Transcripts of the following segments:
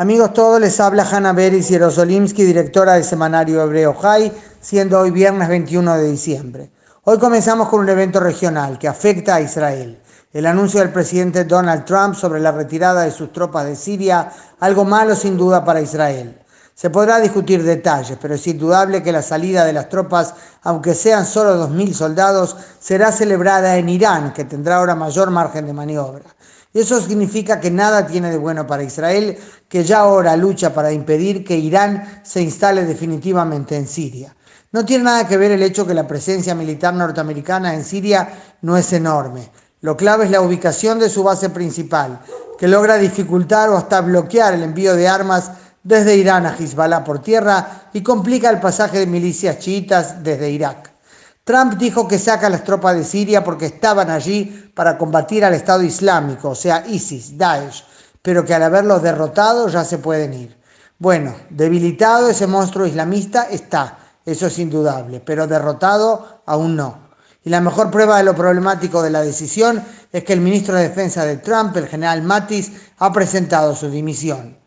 Amigos todos, les habla Hanna Beris Yerosolimsky, directora del semanario hebreo Jai, siendo hoy viernes 21 de diciembre. Hoy comenzamos con un evento regional que afecta a Israel. El anuncio del presidente Donald Trump sobre la retirada de sus tropas de Siria, algo malo sin duda para Israel. Se podrá discutir detalles, pero es indudable que la salida de las tropas, aunque sean solo 2.000 soldados, será celebrada en Irán, que tendrá ahora mayor margen de maniobra. Eso significa que nada tiene de bueno para Israel, que ya ahora lucha para impedir que Irán se instale definitivamente en Siria. No tiene nada que ver el hecho que la presencia militar norteamericana en Siria no es enorme. Lo clave es la ubicación de su base principal, que logra dificultar o hasta bloquear el envío de armas desde Irán a Hezbollah por tierra y complica el pasaje de milicias chiitas desde Irak. Trump dijo que saca las tropas de Siria porque estaban allí para combatir al Estado Islámico, o sea, ISIS, Daesh, pero que al haberlos derrotado ya se pueden ir. Bueno, debilitado ese monstruo islamista está, eso es indudable, pero derrotado aún no. Y la mejor prueba de lo problemático de la decisión es que el ministro de Defensa de Trump, el general Mattis, ha presentado su dimisión.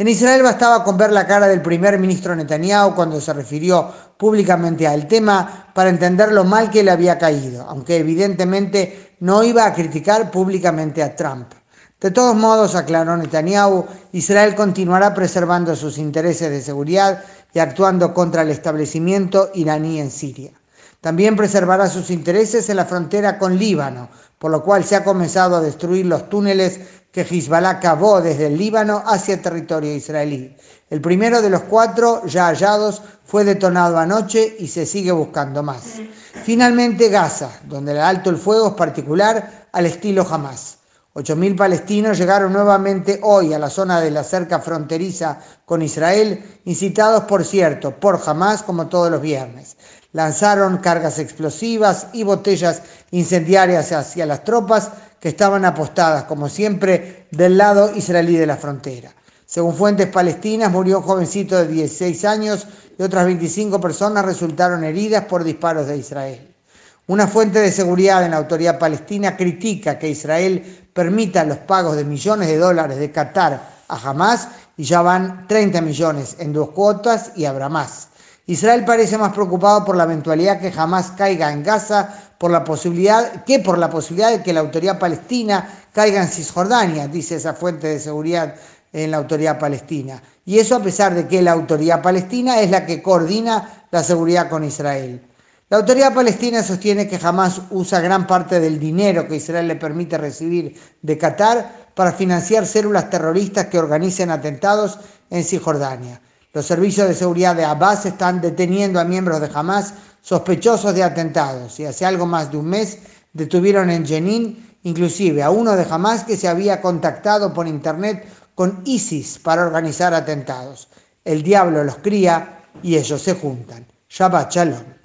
En Israel bastaba con ver la cara del primer ministro Netanyahu cuando se refirió públicamente al tema para entender lo mal que le había caído, aunque evidentemente no iba a criticar públicamente a Trump. De todos modos, aclaró Netanyahu, Israel continuará preservando sus intereses de seguridad y actuando contra el establecimiento iraní en Siria. También preservará sus intereses en la frontera con Líbano, por lo cual se ha comenzado a destruir los túneles que Hezbollah cavó desde el Líbano hacia territorio israelí. El primero de los cuatro ya hallados fue detonado anoche y se sigue buscando más. Finalmente Gaza, donde el alto el fuego es particular al estilo Hamas. 8.000 palestinos llegaron nuevamente hoy a la zona de la cerca fronteriza con Israel, incitados por cierto por Hamas como todos los viernes. Lanzaron cargas explosivas y botellas incendiarias hacia las tropas que estaban apostadas, como siempre, del lado israelí de la frontera. Según fuentes palestinas, murió un jovencito de 16 años y otras 25 personas resultaron heridas por disparos de Israel. Una fuente de seguridad en la autoridad palestina critica que Israel permita los pagos de millones de dólares de Qatar a Hamas y ya van 30 millones en dos cuotas y habrá más. Israel parece más preocupado por la eventualidad que Hamas caiga en Gaza por la posibilidad, que por la posibilidad de que la autoridad palestina caiga en Cisjordania, dice esa fuente de seguridad en la autoridad palestina. Y eso a pesar de que la autoridad palestina es la que coordina la seguridad con Israel. La autoridad palestina sostiene que jamás usa gran parte del dinero que Israel le permite recibir de Qatar para financiar células terroristas que organicen atentados en Cisjordania. Los servicios de seguridad de Abbas están deteniendo a miembros de Hamas sospechosos de atentados y hace algo más de un mes detuvieron en Jenin inclusive a uno de Hamas que se había contactado por internet con ISIS para organizar atentados. El diablo los cría y ellos se juntan. Shabbat Shalom.